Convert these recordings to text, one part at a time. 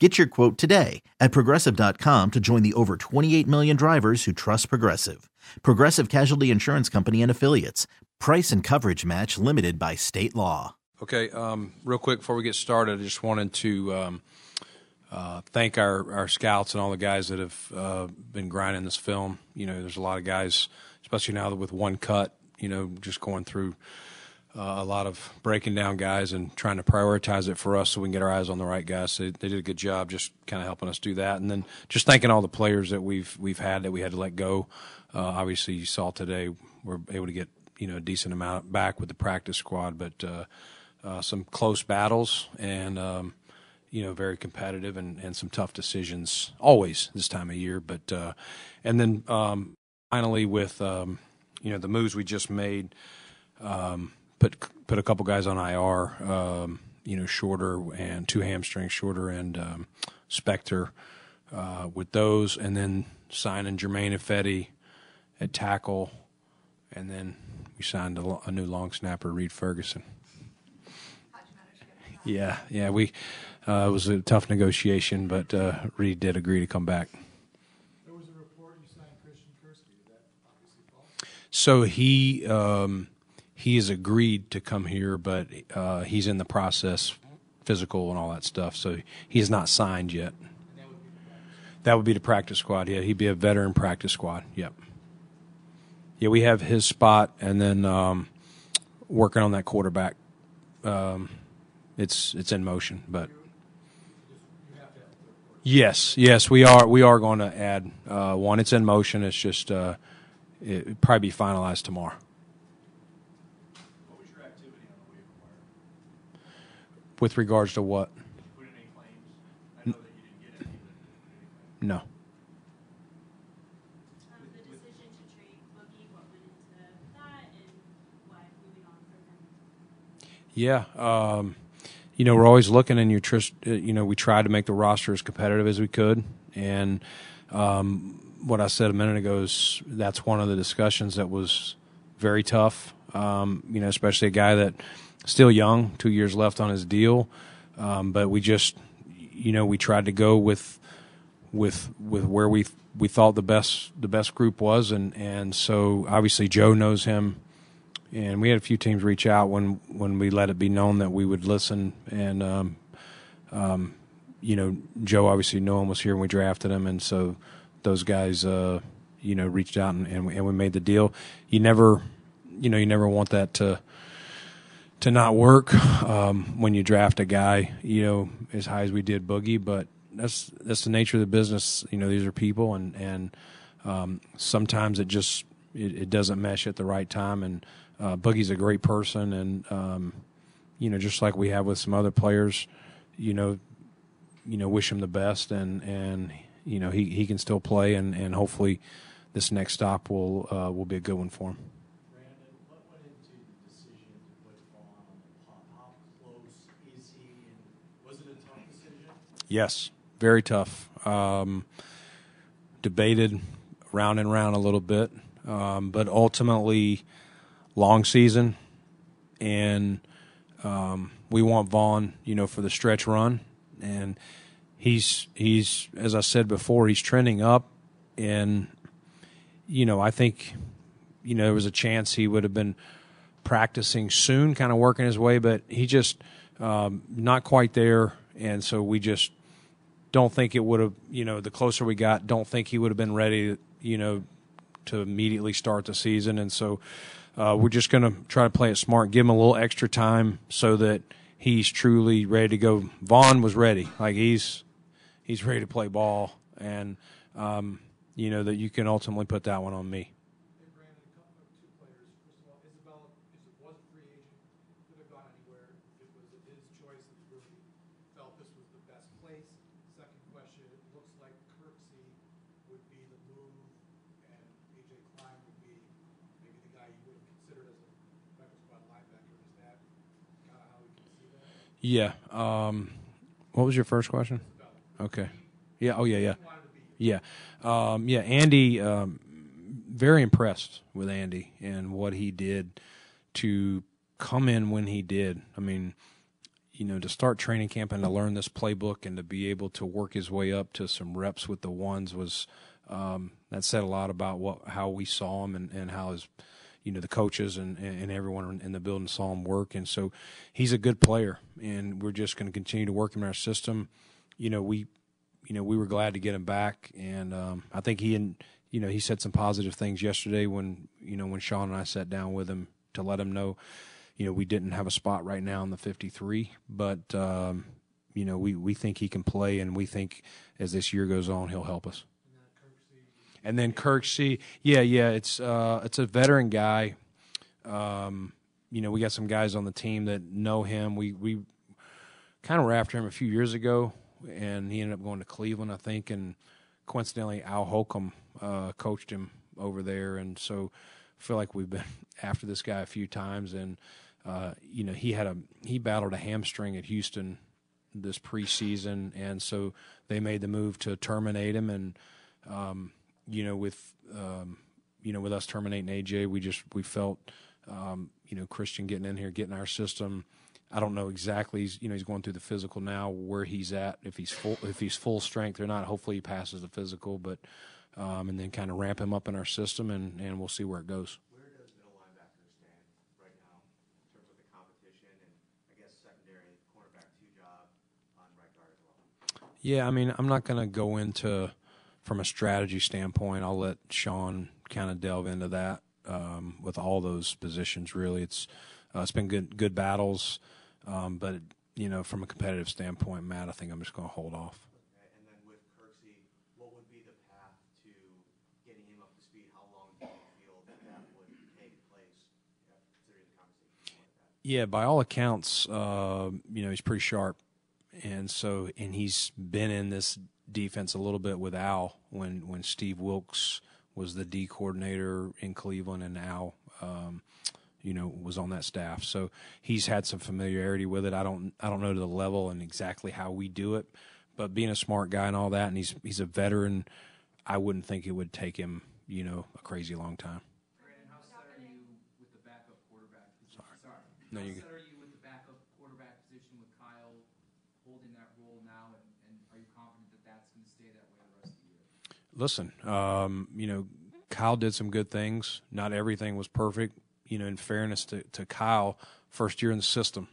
Get your quote today at progressive.com to join the over 28 million drivers who trust Progressive. Progressive Casualty Insurance Company and Affiliates. Price and coverage match limited by state law. Okay, um, real quick before we get started, I just wanted to um, uh, thank our, our scouts and all the guys that have uh, been grinding this film. You know, there's a lot of guys, especially now with one cut, you know, just going through uh, a lot of breaking down guys and trying to prioritize it for us so we can get our eyes on the right guys. So they did a good job just kind of helping us do that. And then just thanking all the players that we've we've had that we had to let go. Uh, obviously, you saw today we're able to get you know a decent amount back with the practice squad, but uh, uh, some close battles and. Um, you know, very competitive and, and some tough decisions always this time of year. But uh, and then um, finally with um, you know the moves we just made, um, put put a couple guys on IR. Um, you know, shorter and two hamstrings, shorter and um, Spector uh, with those, and then signing Germain Ifedi at tackle, and then we signed a, a new long snapper, Reid Ferguson. Yeah, yeah, we uh, it was a tough negotiation, but uh, Reid did agree to come back. There was a report you signed Christian Kirksey. That obviously fall? So he um, he has agreed to come here, but uh, he's in the process, physical and all that stuff. So he has not signed yet. That would be the practice squad. Yeah, he'd be a veteran practice squad. Yep. Yeah, we have his spot, and then um, working on that quarterback. Um, it's it's in motion, but yes, yes, we are we are going to add uh, one. It's in motion. It's just uh, it probably be finalized tomorrow. Why regards to what? No. Yeah. Um, you know, we're always looking, and you tris- uh, you know, we tried to make the roster as competitive as we could, and um, what I said a minute ago is that's one of the discussions that was very tough. Um, you know, especially a guy that still young, two years left on his deal, um, but we just, you know, we tried to go with with with where we we thought the best the best group was, and and so obviously Joe knows him. And we had a few teams reach out when when we let it be known that we would listen. And um, um, you know Joe obviously no one was here when we drafted him. And so those guys uh, you know reached out and, and, we, and we made the deal. You never you know you never want that to to not work um, when you draft a guy you know as high as we did Boogie but that's that's the nature of the business you know these are people and and um, sometimes it just it, it doesn't mesh at the right time and uh, Boogie's a great person, and um, you know, just like we have with some other players, you know, you know, wish him the best, and and you know, he, he can still play, and, and hopefully, this next stop will uh, will be a good one for him. Brandon, what went into the decision to put Von on the pup? How close is he? And was it a tough decision? Yes, very tough. Um, debated round and round a little bit, um, but ultimately, long season, and um, we want Von, you know, for the stretch run, and he's he's as I said before, he's trending up, and you know, I think you know there was a chance he would have been practicing soon, kind of working his way, but he just um, not quite there, and so we just don't think it would have. You know, the closer we got, don't think he would have been ready. You know, to immediately start the season, and so uh, we're just going to try to play it smart, give him a little extra time so that he's truly ready to go. Von was ready, like he's he's ready to play ball, and um, you know that you can ultimately put that one on me. Hey, Brandon, a couple of two players. First of all, Isabella is it was a free agent, could have gone anywhere. It was his choice that he really felt this was the best place. Second question, it looks like Kirksey would be the move, and AJ Klein would be maybe the guy you would have considered as a practice squad linebacker. Is that kind of how we can see that? Yeah. Um, what was your first question? Okay. Yeah. Oh, yeah. Yeah. Yeah. Um, yeah. Andy, um, very impressed with Andy and what he did to come in when he did. I mean, you know, to start training camp and to learn this playbook and to be able to work his way up to some reps with the ones was um, that said a lot about what how we saw him and, and how his you know the coaches and, and everyone in the building saw him work. And so he's a good player and we're just going to continue to work him in our system. You know we you know we were glad to get him back and um, I think he and you know he said some positive things yesterday when you know when Sean and I sat down with him to let him know you know we didn't have a spot right now in the 53 but um, you know we we think he can play and we think as this year goes on he'll help us and then Kirksey, yeah, yeah, it's uh, it's a veteran guy. Um, you know, we got some guys on the team that know him. We we kind of were after him a few years ago, and he ended up going to Cleveland, I think, and coincidentally, Al Holcomb uh, coached him over there, and so I feel like we've been after this guy a few times, and uh, you know, he had a he battled a hamstring at Houston this preseason, and so they made the move to terminate him, and um, you know, with um, you know, with us terminating AJ, we just we felt um, you know Christian getting in here, getting our system. I don't know exactly. He's you know he's going through the physical now, where he's at, if he's full if he's full strength or not. Hopefully he passes the physical, but um, and then kind of ramp him up in our system, and and we'll see where it goes. Where does middle linebacker stand right now in terms of the competition and I guess secondary cornerback two job on right guard as well? Yeah, I mean, I'm not going to go into from a strategy standpoint. I'll let Sean kind of delve into that um, with all those positions. Really, it's uh, it's been good good battles, um, but you know, from a competitive standpoint, Matt, I think I'm just going to hold off. And then with Kirksey, what would be the path to getting him up to speed? How long do you feel that that would take place, yeah, considering the conversation like that? Yeah, by all accounts, uh, you know, he's pretty sharp, and so and he's been in this defense a little bit with Al when when Steve Wilks was the D coordinator in Cleveland, and Al, um, you know, was on that staff. So he's had some familiarity with it. I don't I don't know to the level and exactly how we do it, but being a smart guy and all that, and he's he's a veteran. I wouldn't think it would take him, you know, a crazy long time. Brandon, how set are you with the backup quarterback position? Sorry. No, how you set are you with the backup quarterback position with Kyle holding that role now, and are you confident that that's going to stay that way the rest of the year? listen, um, you know, Kyle did some good things. Not everything was perfect. You know, in fairness to, to Kyle, first year in the system,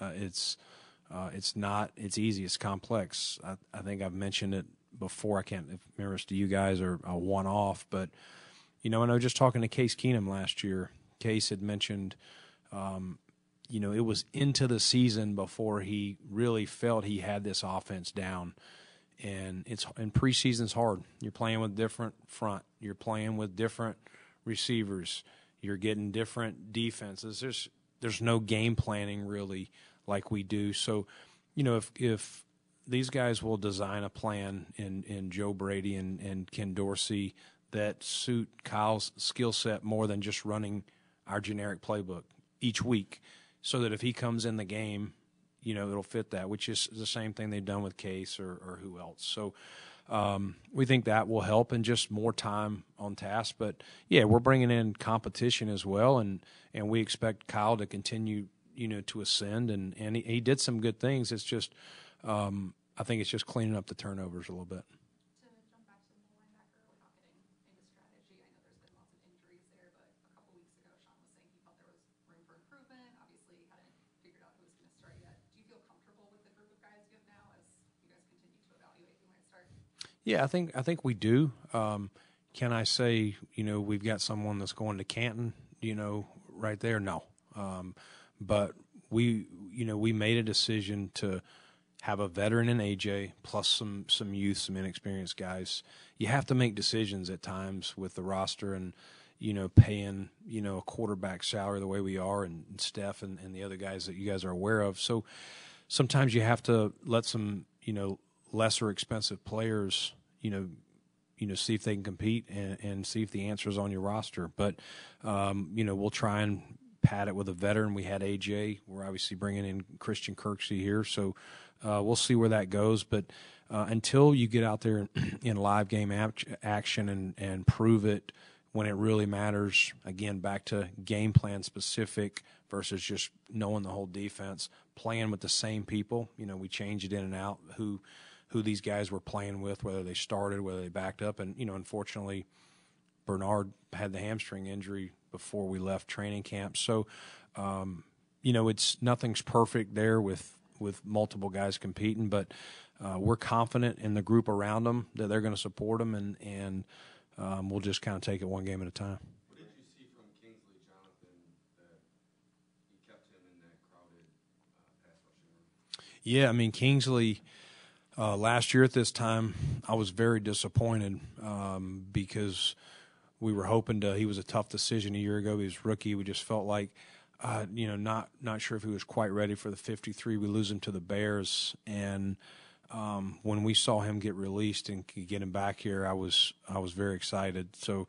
uh, it's uh, it's not it's easy. It's complex. I, I think I've mentioned it before. I can't remember if to you guys or a one off, but you know, I was just talking to Case Keenum last year. Case had mentioned, um, you know, it was into the season before he really felt he had this offense down and it's and preseason's hard. You're playing with different front. You're playing with different receivers. You're getting different defenses. There's there's no game planning really like we do. So, you know, if if these guys will design a plan in in Joe Brady and and Ken Dorsey that suit Kyle's skill set more than just running our generic playbook each week, so that if he comes in the game you know it'll fit that, which is the same thing they've done with Case or, or who else. So um, we think that will help and just more time on task. But yeah, we're bringing in competition as well, and and we expect Kyle to continue you know to ascend and and he, he did some good things. It's just um, I think it's just cleaning up the turnovers a little bit. to jump back to the middle linebacker without getting into strategy, I know there's been lots of injuries there, but a couple weeks ago, Sean was saying he felt there was room for improvement. Obviously, he hadn't figured out who was going to start yet. Do you feel comfortable with the group of guys you have now as you guys continue to evaluate Yeah, I think I think we do. Um, can I say you know we've got someone that's going to Canton? You know, right there. No, um, but we you know we made a decision to have a veteran in AJ plus some some youth, some inexperienced guys. You have to make decisions at times with the roster and you know paying you know a quarterback salary the way we are and, and Steph and, and the other guys that you guys are aware of. So sometimes you have to let some you know lesser expensive players you know you know see if they can compete and, and see if the answer is on your roster. But um, you know we'll try and pad it with a veteran. We had AJ. We're obviously bringing in Christian Kirksey here, so uh, we'll see where that goes. But uh, until you get out there in live game action and, and prove it when it really matters, again, back to game plan specific versus just knowing the whole defense, playing with the same people. You know, we change it in and out who who these guys were playing with, whether they started, whether they backed up, and you know, unfortunately, Bernard had the hamstring injury before we left training camp. So, um, you know, it's nothing's perfect there with with multiple guys competing, but uh, we're confident in the group around them that they're going to support them, and and um, we'll just kind of take it one game at a time. What did you see from Kingsley, Jonathan, that you kept him in that crowded uh, pass rushing room? Yeah, I mean Kingsley. Uh, last year at this time, I was very disappointed um, because we were hoping to. He was a tough decision a year ago. He was rookie. We just felt like uh, you know, not not sure if he was quite ready for the 53. We lose him to the Bears, and um, when we saw him get released and get him back here, I was I was very excited. So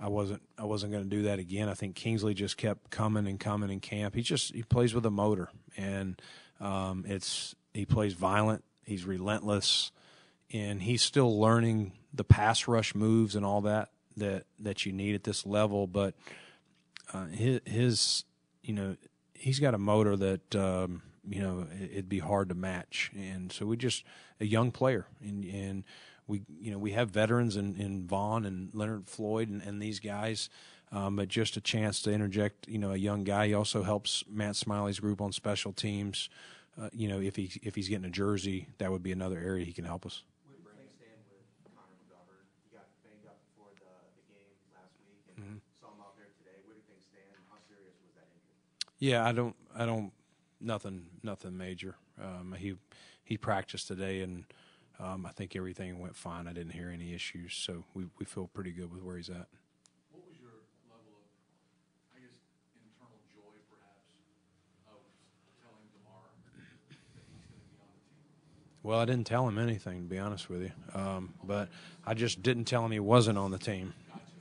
I wasn't I wasn't going to do that again. I think Kingsley just kept coming and coming in camp. He just he plays with a motor, and um, it's he plays violent. He's relentless, and he's still learning the pass rush moves and all that that that you need at this level. But uh, his, his you know, he's got a motor that um, you know it'd be hard to match, and so we just a young player, and and we you know we have veterans in, in Von and Leonard Floyd and, and these guys. Um, but just a chance to interject, you know, a young guy. He also helps Matt Smiley's group on special teams. Uh, you know, if he if he's getting a jersey, that would be another area he can help us. Yeah, I don't, I don't, nothing, nothing major. Um, he he practiced today, and um, I think everything went fine. I didn't hear any issues, so we we feel pretty good with where he's at. What was your level of, I guess, internal joy, perhaps, of telling Damar that he's going to be on the team? Well, I didn't tell him anything, to be honest with you. Um, but I just didn't tell him he wasn't on the team.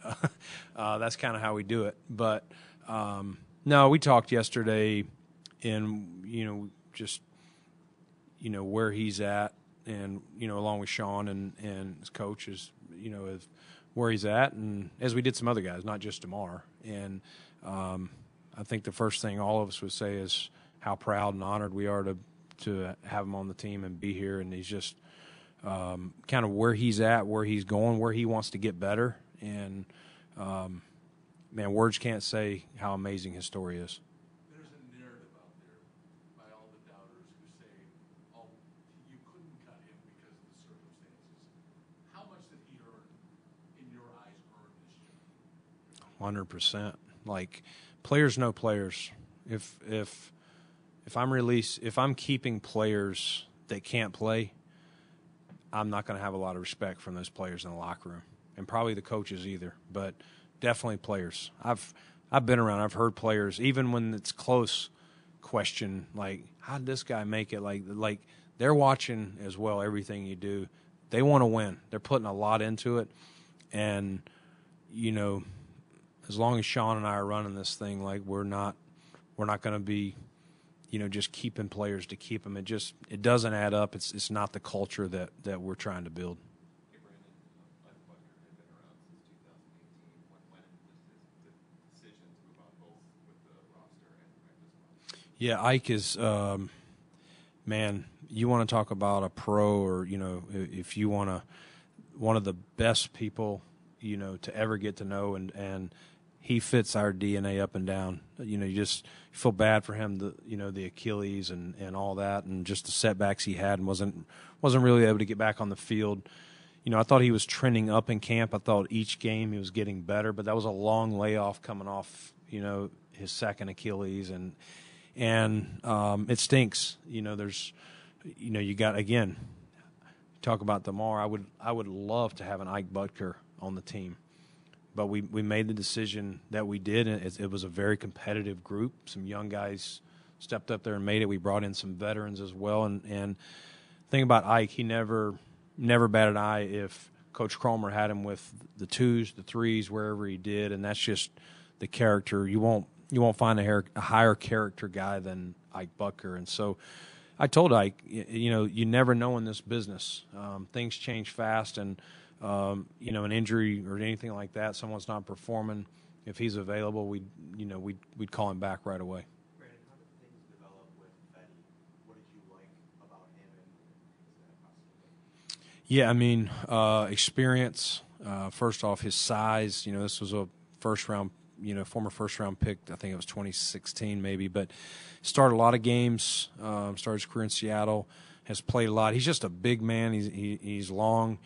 uh, that's kind of how we do it. But um, no, we talked yesterday, and you know, just you know where he's at, and you know, along with Sean and and his coaches, you know, where he's at, and as we did some other guys, not just Damar. And um, I think the first thing all of us would say is how proud and honored we are to to have him on the team and be here. And he's just um, kind of where he's at, where he's going, where he wants to get better, and um, man, words can't say how amazing his story is. There's a narrative out there by all the doubters who say, "Oh, you couldn't cut him because of the circumstances." How much did he earn, in your eyes, earn this job? Hundred percent. Like players know players. If if if I'm release if I'm keeping players that can't play, I'm not going to have a lot of respect from those players in the locker room, and probably the coaches either. But definitely players. I've I've been around. I've heard players, even when it's close, question like, "How did this guy make it?" Like like they're watching as well everything you do. They want to win. They're putting a lot into it, and you know, as long as Sean and I are running this thing, like we're not we're not going to be you know just keeping players to keep them it just it doesn't add up. It's it's not the culture that that we're trying to build. Yeah, Ike is, um, man. You want to talk about a pro, or you know, if you want to, one of the best people, you know, to ever get to know, and and he fits our DNA up and down. You know, you just feel bad for him, the you know the Achilles and and all that, and just the setbacks he had, and wasn't wasn't really able to get back on the field. you know, I thought he was trending up in camp. I thought each game he was getting better, but that was a long layoff coming off, you know, his second Achilles, and and um, it stinks. You know, there's, you know, you got again. Talk about Damar. I would I would love to have an Ike Boettger on the team, but we we made the decision that we did, and it, it was a very competitive group. Some young guys stepped up there and made it. We brought in some veterans as well, and and thing about Ike, he never never batted an eye if Coach Kromer had him with the twos, the threes, wherever he did, and that's just the character. You won't you won't find a, hair, a higher character guy than Ike Boettger. and so I told Ike, you know, you never know in this business. Um, things change fast, and um, you know, an injury or anything like that, someone's not performing. If he's available, we'd you know, we'd we'd call him back right away. Brandon, how did things develop with Fetty? What did you like about him and is that possible? Yeah, I mean, uh, experience. Uh, first off, his size. You know, this was a first round, you know, former first round pick. I think it was 2016 maybe, but started a lot of games. Um, started his career in Seattle. Has played a lot. He's just a big man. He's he, he's long,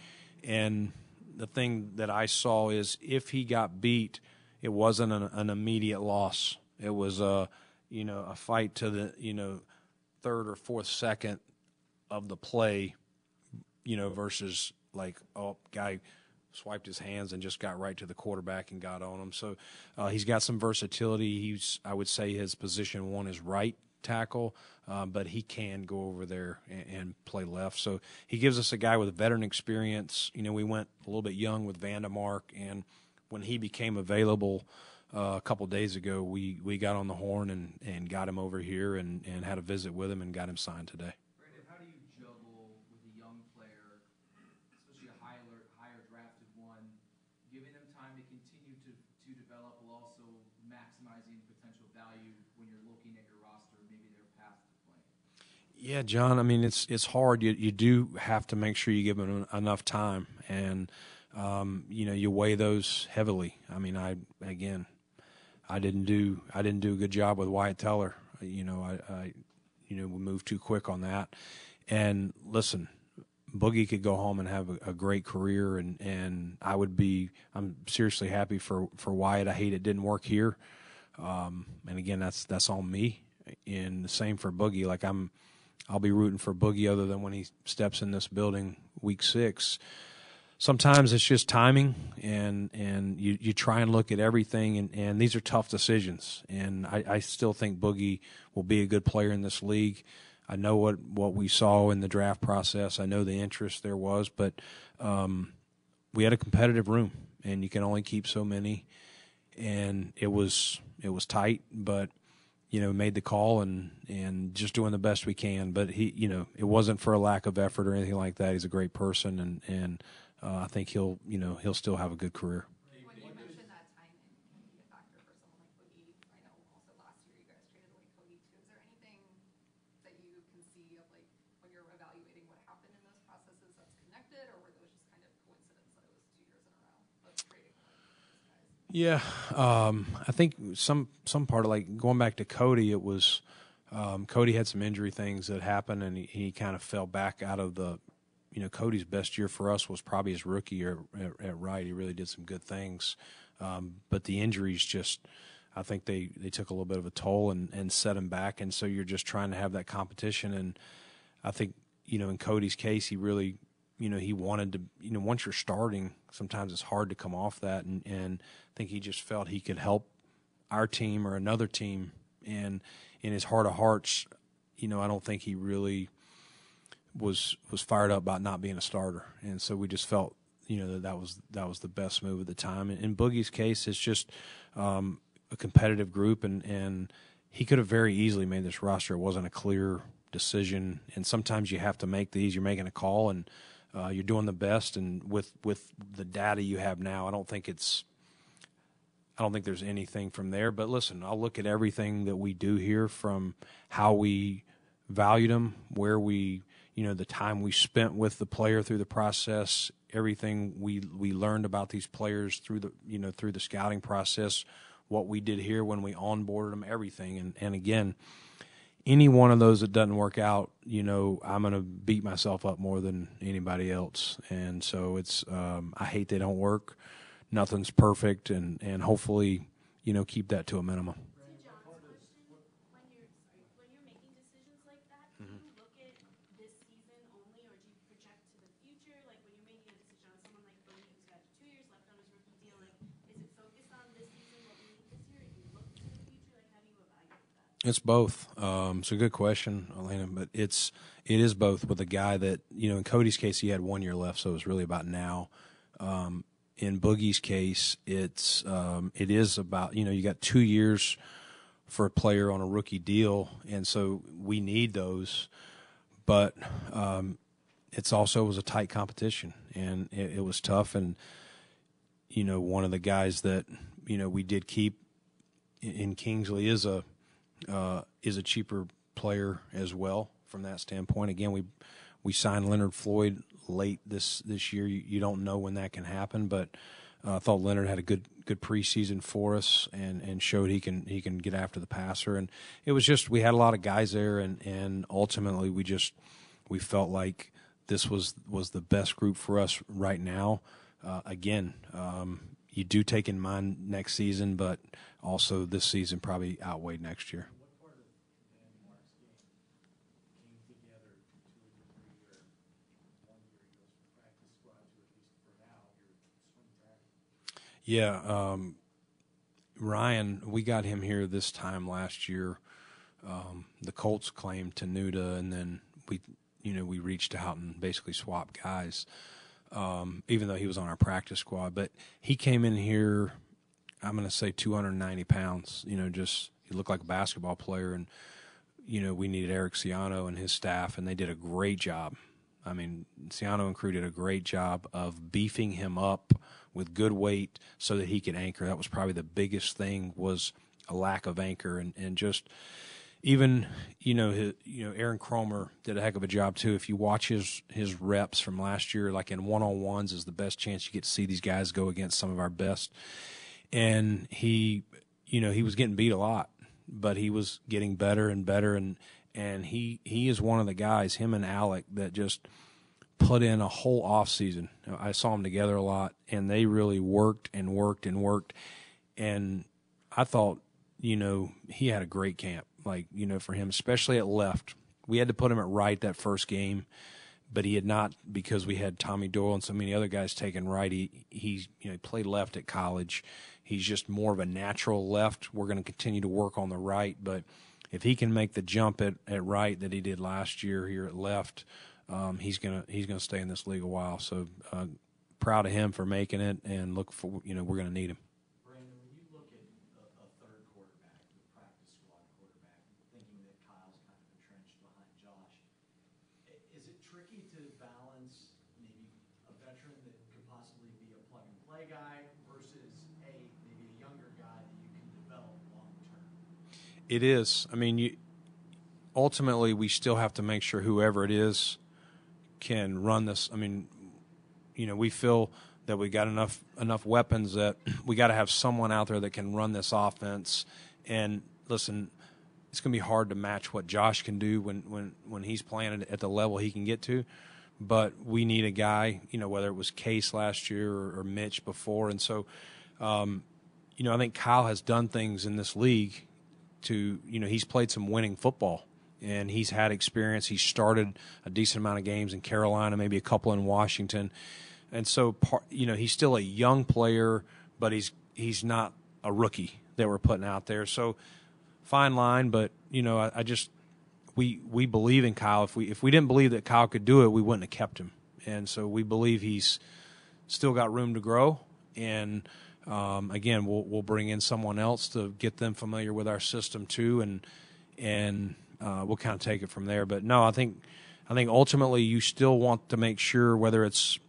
and the thing that I saw is if he got beat, it wasn't an, an immediate loss. It was a you know a fight to the you know third or fourth second of the play you know, versus like, oh, guy swiped his hands and just got right to the quarterback and got on him. So uh, he's got some versatility. He's, I would say, his position one is right tackle, uh, but he can go over there and, and, play left. So he gives us a guy with veteran experience. You know, we went a little bit young with Van Demark, and when he became available. Uh, a couple days ago, we, we got on the horn and, and got him over here and, and had a visit with him and got him signed today. Brandon, how do you juggle with a young player, especially a higher, higher drafted one, giving them time to continue to, to develop while also maximizing potential value when you're looking at your roster, maybe their path to playing? Yeah, John. I mean, it's it's hard. You you do have to make sure you give them enough time, and um, you know you weigh those heavily. I mean, I again, I didn't do I didn't do a good job with Wyatt Teller. You know, I, I you know we moved too quick on that. And listen, Boogie could go home and have a, a, great career, and, and I would be. I'm seriously happy for, for Wyatt. I hate it didn't work here, um, and again, that's that's on me. And the same for Boogie. Like I'm, I'll be rooting for Boogie, other than when he steps in this building week six. Sometimes it's just timing, and and you, you try and look at everything, and, and these are tough decisions. And I, I still think Boogie will be a good player in this league. I know what, what we saw in the draft process. I know the interest there was, but um, we had a competitive room, and you can only keep so many. And it was it was tight, but you know made the call and and just doing the best we can. But he, you know, it wasn't for a lack of effort or anything like that. He's a great person, and and uh, I think he'll you know he'll still have a good career. When you mentioned that timing can be a factor for someone like Boogie, I know also last year you guys traded away Cody too. Is there anything that you can see of like when you're evaluating what happened in those processes that's connected, or were those just kind of coincidence that it was two years in a row of trading away these guys? Yeah, um, I think some some part of like going back to Cody, it was um, Cody had some injury things that happened, and he, he kind of fell back out of the. You know, Cody's best year for us was probably his rookie year at, at right. He really did some good things, um, but the injuries just. I think they, they took a little bit of a toll and, and set him back, and so you're just trying to have that competition. And I think you know in Cody's case, he really you know he wanted to you know once you're starting, sometimes it's hard to come off that, and and I think he just felt he could help our team or another team, and in his heart of hearts, you know I don't think he really was was fired up about not being a starter, and so we just felt you know that that was that was the best move at the time. In Boogie's case, it's just um, a competitive group, and and he could have very easily made this roster. It wasn't a clear decision, and sometimes you have to make these. You're making a call, and uh, you're doing the best. And with with the data you have now, I don't think it's. I don't think there's anything from there. But listen, I'll look at everything that we do here from how we valued them, where we, you know, the time we spent with the player through the process, everything we we learned about these players through the, you know, through the scouting process, what we did here when we onboarded them, everything. And and again, any one of those that doesn't work out, you know, I'm going to beat myself up more than anybody else. And so it's, um, I hate they don't work. Nothing's perfect, and, and hopefully, you know, keep that to a minimum. To John's question, when you're sorry, when you're making decisions like that, do you look at this season only, or do you project to the future? Like when you're making a decision on someone like Boogie who's got two years left on his rookie deal, like is it focused on this season, what we need this year, or do you look to the future? Like how do you evaluate that? It's both. Um, it's a good question, Elena, but it's it is both with a guy that you know in Cody's case he had one year left, so it was really about now. Um, in Boogie's case, it's um, it is about you know you got two years for a player on a rookie deal, and so we need those, but um, it's also was a tight competition, and it, it was tough, and you know one of the guys that you know we did keep in Kingsley is a uh, is a cheaper player as well from that standpoint. Again, we we signed Leonard Floyd late this this year. You, you don't know when that can happen, but uh, I thought Leonard had a good good preseason for us and and showed he can he can get after the passer. And it was just we had a lot of guys there, and and ultimately we just we felt like this was was the best group for us right now. Uh, again, um, you do take in mind next season, but also this season probably outweighed next year. What part of Van Demark's game came together to a degree where one year he goes from practice squad to at least for now your swing tackle? Yeah, um, Ryan, we got him here this time last year. Um, the Colts claimed Tenuta, and then we, you know, we reached out and basically swapped guys. Um, even though he was on our practice squad, but he came in here. I'm going to say 290 pounds. You know, just he looked like a basketball player, and you know we needed Eric Ciano and his staff, and they did a great job. I mean, Ciano and crew did a great job of beefing him up with good weight so that he could anchor. That was probably the biggest thing was a lack of anchor and, and just even you know his, you know Aaron Kromer did a heck of a job too. If you watch his his reps from last year, like in one on ones, is the best chance you get to see these guys go against some of our best. And he, you know, he was getting beat a lot, but he was getting better and better. And and he he is one of the guys, him and Alec, that just put in a whole off season. I saw them together a lot, and they really worked and worked and worked. And I thought, you know, he had a great camp. Like you know, for him, especially at left, we had to put him at right that first game, but he had not because we had Tommy Doyle and so many other guys taking right. He he you know he played left at college. He's just more of a natural left. We're going to continue to work on the right, but if he can make the jump at, at right that he did last year here at left, um, he's gonna he's gonna stay in this league a while. So uh, proud of him for making it, and look for you know we're gonna need him. Brandon, when you look at a, a third quarterback, the practice squad quarterback, thinking that Kyle's kind of entrenched behind Josh, i- is it tricky to balance maybe a veteran that could possibly be a plug and play guy versus a maybe a younger guy that you can develop long term? It is. I mean, you ultimately we still have to make sure whoever it is can run this. I mean, you know, we feel that we got enough enough weapons that we got to have someone out there that can run this offense. And listen, it's going to be hard to match what Josh can do when when when he's playing at- the level he can get to. But we need a guy, you know, whether it was Case last year or, or Mitch before, and so, um, you know, I think Kyle has done things in this league to you know he's played some winning football and he's had experience. He started a decent amount of games in Carolina, maybe a couple in Washington, and so you know he's still a young player, but he's he's not a rookie that we're putting out there. So fine line, but you know I, I just we we believe in Kyle. If we if we didn't believe that Kyle could do it, we wouldn't have kept him, and so we believe he's still got room to grow and. Um, again, we'll we'll bring in someone else to get them familiar with our system too, and and uh, we'll kind of take it from there. But no, I think I think ultimately you still want to make sure whether it's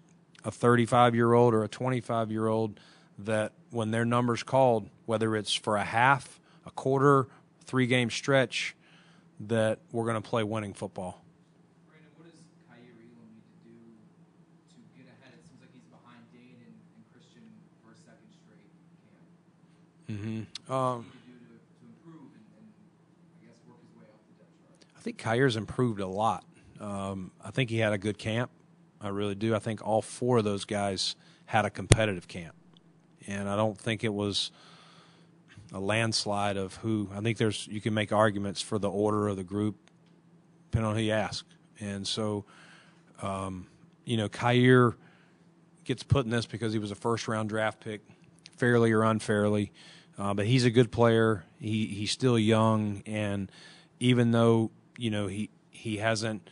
a 35 year old or a 25 year old that when their number's called, whether it's for a half, a quarter, three game stretch, that we're going to play winning football. Brandon, what does Kaiir Elam need to do to get ahead? It seems like he's behind Dane and, and Christian for a second straight camp. Mm-hmm. What Um, does he need to do to, to improve and, and I guess work his way up the depth chart? I think Kaiir's improved a lot. Um, I think he had a good camp. I really do. I think all four of those guys had a competitive camp, and I don't think it was a landslide of who. I think there's you can make arguments for the order of the group, depending on who you ask. And so, um, you know, Kyer gets put in this because he was a first round draft pick, fairly or unfairly. Uh, but he's a good player. He he's still young, and even though you know he he hasn't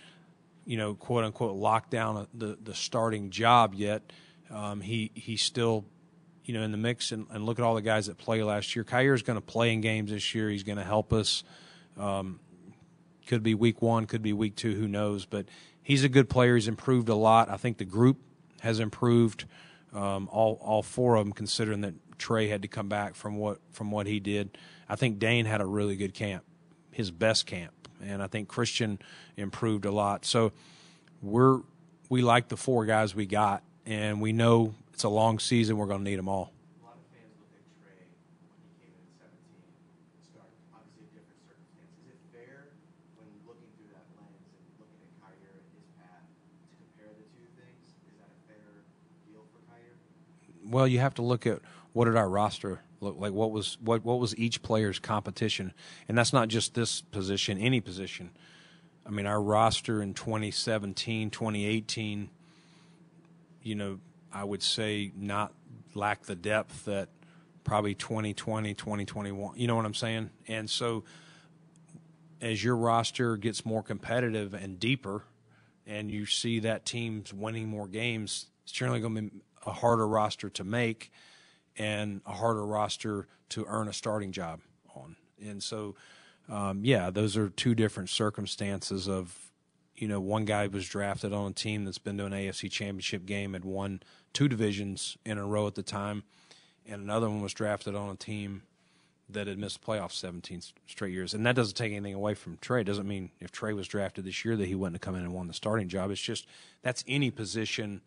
you know quote unquote locked down the the starting job yet, um, he he's still you know in the mix. And, and look at all the guys that play last year. Kaiir is going to play in games this year. He's going to help us. Um, could be week one, could be week two, who knows? But he's a good player. He's improved a lot. I think the group has improved. Um, all all four of them, considering that Trey had to come back from what from what he did. I think Dane had a really good camp, his best camp, and I think Christian improved a lot. So we're we like the four guys we got, and we know it's a long season. We're going to need them all. A lot of fans look at Trey when he came in at 17 and obviously a different circumstance. Is it fair when looking through that lens and looking at Kaiir and his path to compare the two things? Is that a fair deal for Kaiir? well, you have to look at what did our roster look like. What was what what was each player's competition, and that's not just this position, any position. I mean, our roster in 2017, 2018, you know, I would say not lack the depth that probably 2020, 2021. You know what I'm saying? And so, as your roster gets more competitive and deeper, and you see that team's winning more games, it's generally going to be a harder roster to make and a harder roster to earn a starting job on. And so, um, yeah, those are two different circumstances of, you know, one guy was drafted on a team that's been to an AFC championship game, had won two divisions in a row at the time, and another one was drafted on a team that had missed playoffs 17 straight years. And that doesn't take anything away from Trey. It doesn't mean if Trey was drafted this year that he wouldn't have come in and won the starting job. It's just that's any position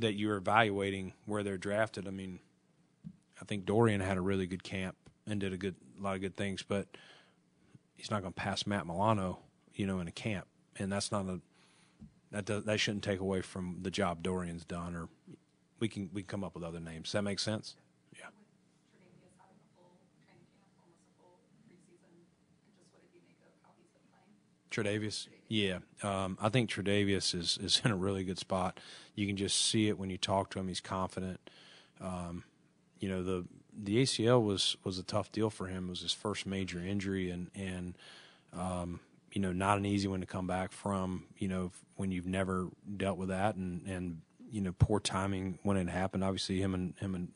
that you're evaluating where they're drafted. I mean, I think Dorian had a really good camp and did a good a lot of good things, but he's not going to pass Matt Milano, you know, in a camp, and that's not a that does, that shouldn't take away from the job Dorian's done. Or we can we can come up with other names. Does that make sense? Yeah. Tre'Davious yeah, um, I think Tre'Davious is is in a really good spot. You can just see it when you talk to him. He's confident. Um, you know the the ACL was was a tough deal for him. It was his first major injury, and and um, you know not an easy one to come back from. You know when you've never dealt with that, and and you know poor timing when it happened. Obviously, him and him and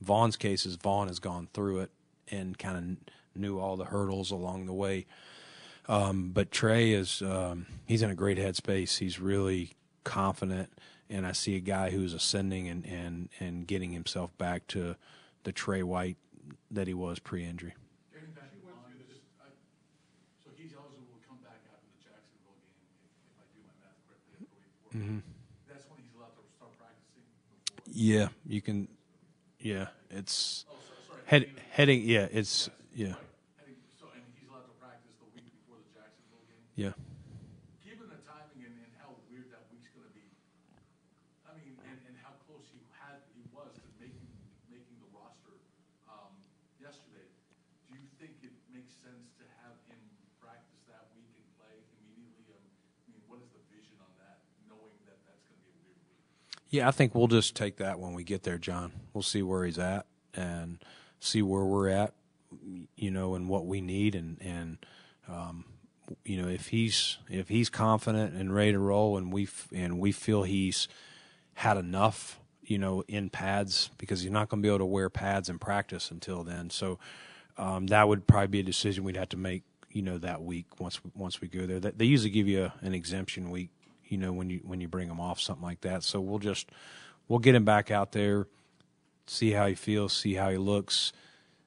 Von's cases, Von has gone through it and kind of knew all the hurdles along the way. Um, but Trey is um, he's in a great headspace. He's really confident, and I see a guy who's ascending and and and getting himself back to the Tre White that he was pre-injury. Getting back to Von, just, I, so he's eligible to come back after the Jacksonville game, if, if I do my math correctly, after week four. Mhm. That's when he's allowed to start practicing before. Yeah, you can. Yeah, it's Oh, so- sorry, head, heading- heading. Yeah, it's yeah, Heading- So, and he's allowed to practice the week before the Jacksonville game? Yeah. Given the timing and, and how weird that week's gonna be, I mean, and, and how close he had, he was to making, making the roster, um, yesterday, do you think it makes sense to have him practice that week and play immediately? Um, I mean, what is the vision on that, knowing that that's gonna be a weird week? Yeah, I think we'll just take that when we get there, John. We'll see where he's at and see where we're at, you know, and what we need, and and um, you know if he's if he's confident and ready to roll, and we and we feel he's had enough, you know, in pads because you're not going to be able to wear pads in practice until then. So um, that would probably be a decision we'd have to make, you know, that week once once we go there. They usually give you a, an exemption week, you know, when you when you bring him off something like that. So we'll just we'll get him back out there, see how he feels, see how he looks,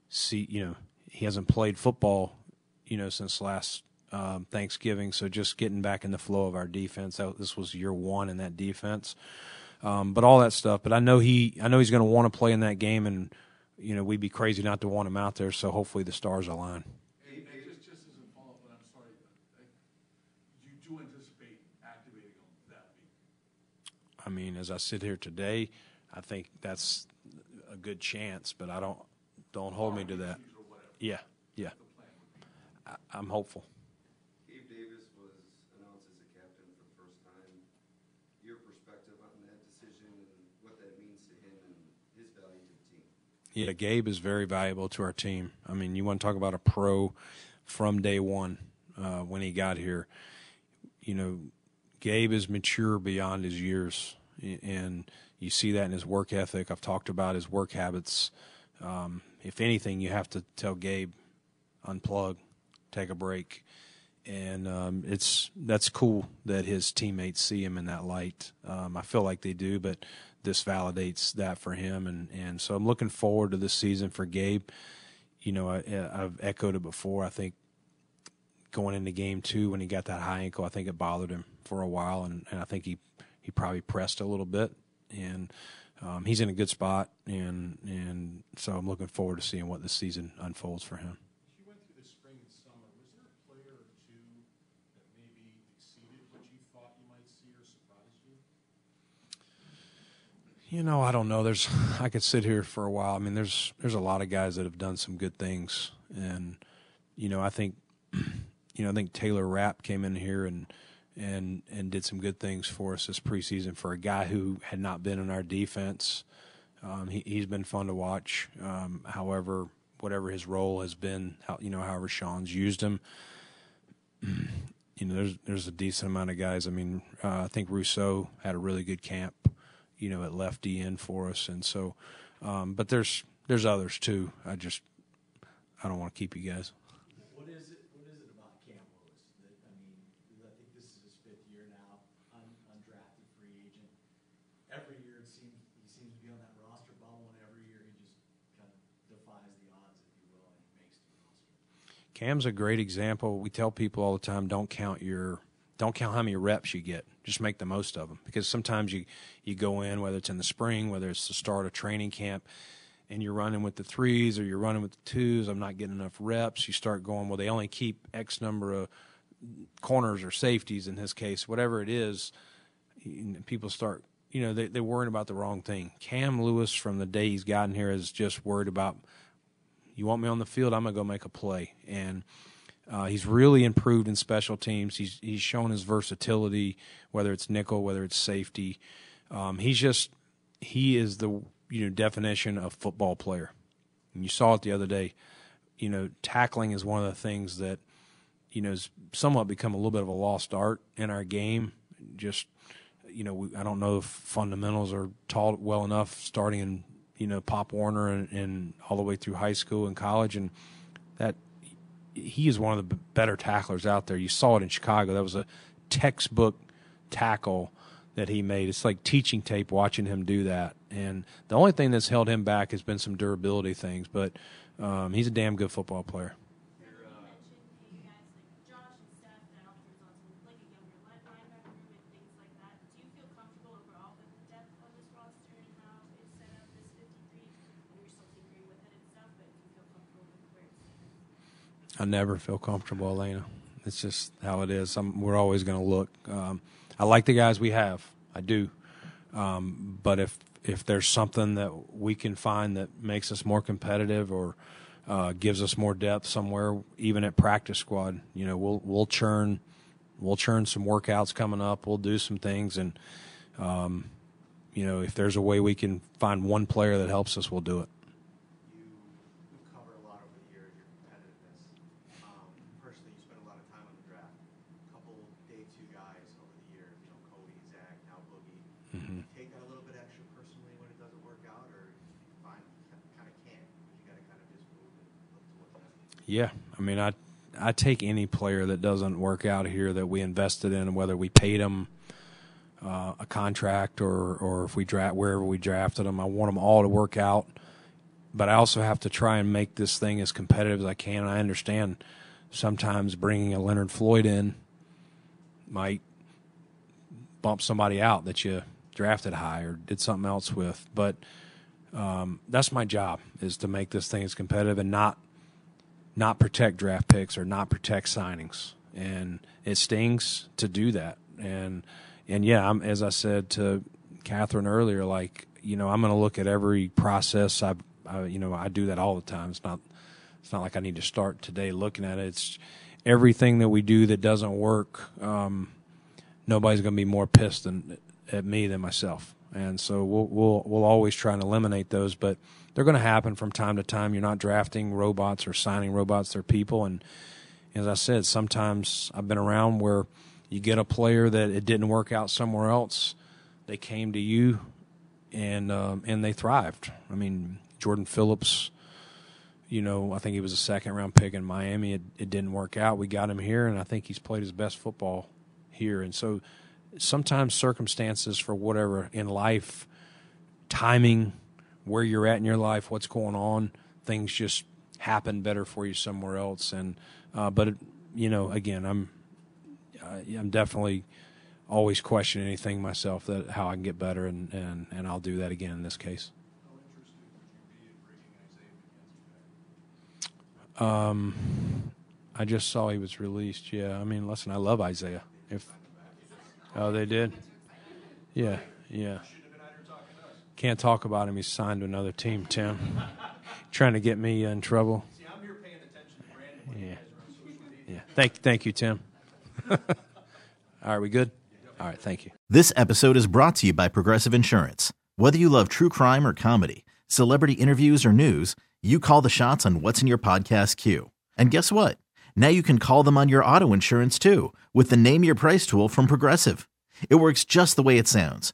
see you know he hasn't played football, you know, since last um, Thanksgiving. So just getting back in the flow of our defense. That, this was year one in that defense, um, but all that stuff. But I know he, I know he's going to want to play in that game, and you know we'd be crazy not to want him out there. So hopefully the stars align. I. I mean, as I sit here today, I think that's a good chance, but I don't don't hold me to that. Yeah, yeah. I, I'm hopeful. Yeah, Gabe is very valuable to our team. I mean, you want to talk about a pro from day one uh, when he got here. You know, Gabe is mature beyond his years, and you see that in his work ethic. I've talked about his work habits. Um, if anything, you have to tell Gabe, unplug, take a break, and um, it's that's cool that his teammates see him in that light. Um, I feel like they do, but this validates that for him, and and so I'm looking forward to this season for Gabe. You know, I, I've echoed it before. I think going into game two when he got that high ankle, I think it bothered him for a while, and, and I think he he probably pressed a little bit, and um, he's in a good spot, and and so I'm looking forward to seeing what this season unfolds for him. As you went through the spring and summer, was there a player or two that maybe exceeded what you thought you might see or surprised you? You know, I don't know. There's I could sit here for a while. I mean, there's there's a lot of guys that have done some good things, and you know, I think you know, I think Taylor Rapp came in here and and and did some good things for us this preseason for a guy who had not been in our defense. Um, he, he's been fun to watch. Um, however, whatever his role has been, how, you know, however Sean's used him, you know, there's there's a decent amount of guys. I mean, uh, I think Rousseau had a really good camp, you know, at lefty in for us, and so, um, but there's there's others too. I just I don't want to keep you guys. What is it, what is it about Cam Lewis that, I mean, I think this is his fifth year now, un, undrafted free agent. Every year it seems, he seems to be on that roster bubble, and every year he just kind of defies the odds, if you will, and he makes the roster. Cam's a great example. We tell people all the time, don't count your, don't count how many reps you get. Just make the most of them because sometimes you you go in, whether it's in the spring, whether it's the start of training camp, and you're running with the threes or you're running with the twos. I'm not getting enough reps. You start going, well, they only keep X number of corners or safeties in his case, whatever it is. People start, you know, they, they're worrying about the wrong thing. Cam Lewis, from the day he's gotten here, is just worried about you want me on the field, I'm gonna go make a play. And uh, he's really improved in special teams. He's he's shown his versatility, whether it's nickel, whether it's safety. Um, he's just he is the you know definition of football player. And you saw it the other day. You know, tackling is one of the things that you know has somewhat become a little bit of a lost art in our game. Just you know, we, I don't know if fundamentals are taught well enough starting in you know Pop Warner and, and all the way through high school and college, and that he is one of the better tacklers out there. You saw it in Chicago. That was a textbook tackle that he made. It's like teaching tape watching him do that. And the only thing that's held him back has been some durability things, but um, he's a damn good football player. You mentioned hey guys like Josh and Steph that often results in like a younger line linebacker room and things like that. Do you feel comfortable overall with the depth on this roster and how it's set up this 53? And you're still tinkering with it and stuff, but do you feel comfortable with where it's at? I never feel comfortable, Elena. It's just how it is. I'm, we're always going to look. Um, I like the guys we have. I do. Um, but if if there's something that we can find that makes us more competitive or uh, gives us more depth somewhere, even at practice squad, you know, we'll we'll churn we'll churn some workouts coming up. We'll do some things, and um, you know, if there's a way we can find one player that helps us, we'll do it. You, you've covered a lot over the years, your competitiveness. Um, personally, you spent a lot of time on the draft. A couple day two guys over the years, you know, Cody, Zach, now Boogie. Mhm. Take that a little bit extra personally when it doesn't work out, or you find kind of can't, but you got to kind of just move and look to what's next. Yeah, I mean, I I take any player that doesn't work out here that we invested in, whether we paid them uh, a contract or or if we draft wherever we drafted them. I want them all to work out, but I also have to try and make this thing as competitive as I can. I understand sometimes bringing a Leonard Floyd in might bump somebody out that you drafted high or did something else with, but um, that's my job is to make this thing as competitive and not not protect draft picks or not protect signings. And it stings to do that. And and yeah, I'm as I said to Catherine earlier, like you know, I'm going to look at every process. I, I, you know, I do that all the time. It's not, it's not like I need to start today looking at it. It's everything that we do that doesn't work. Um, nobody's going to be more pissed than at me than myself. And so we'll we'll we'll always try and eliminate those, but they're going to happen from time to time. You're not drafting robots or signing robots; they're people. And as I said, sometimes I've been around where you get a player that it didn't work out somewhere else. They came to you, and um, and they thrived. I mean, Jordan Phillips. You know, I think he was a second round pick in Miami. It, it didn't work out. We got him here, and I think he's played his best football here. And so sometimes circumstances for whatever in life, timing, where you're at in your life, what's going on, things just happen better for you somewhere else. And uh, but it, you know, again, I'm I'm definitely always questioning anything myself that how I can get better, and and and I'll do that again in this case. Um, I just saw he was released. Yeah, I mean, listen, I love Isaiah. If oh, they did, yeah, yeah. Can't talk about him. He's signed to another team. Tim, trying to get me in trouble. Yeah, yeah. Thank, thank you, Tim. All right, we good? All right, thank you. This episode is brought to you by Progressive Insurance. Whether you love true crime or comedy, celebrity interviews or news, you call the shots on what's in your podcast queue. And guess what? Now you can call them on your auto insurance too with the Name Your Price tool from Progressive. It works just the way it sounds.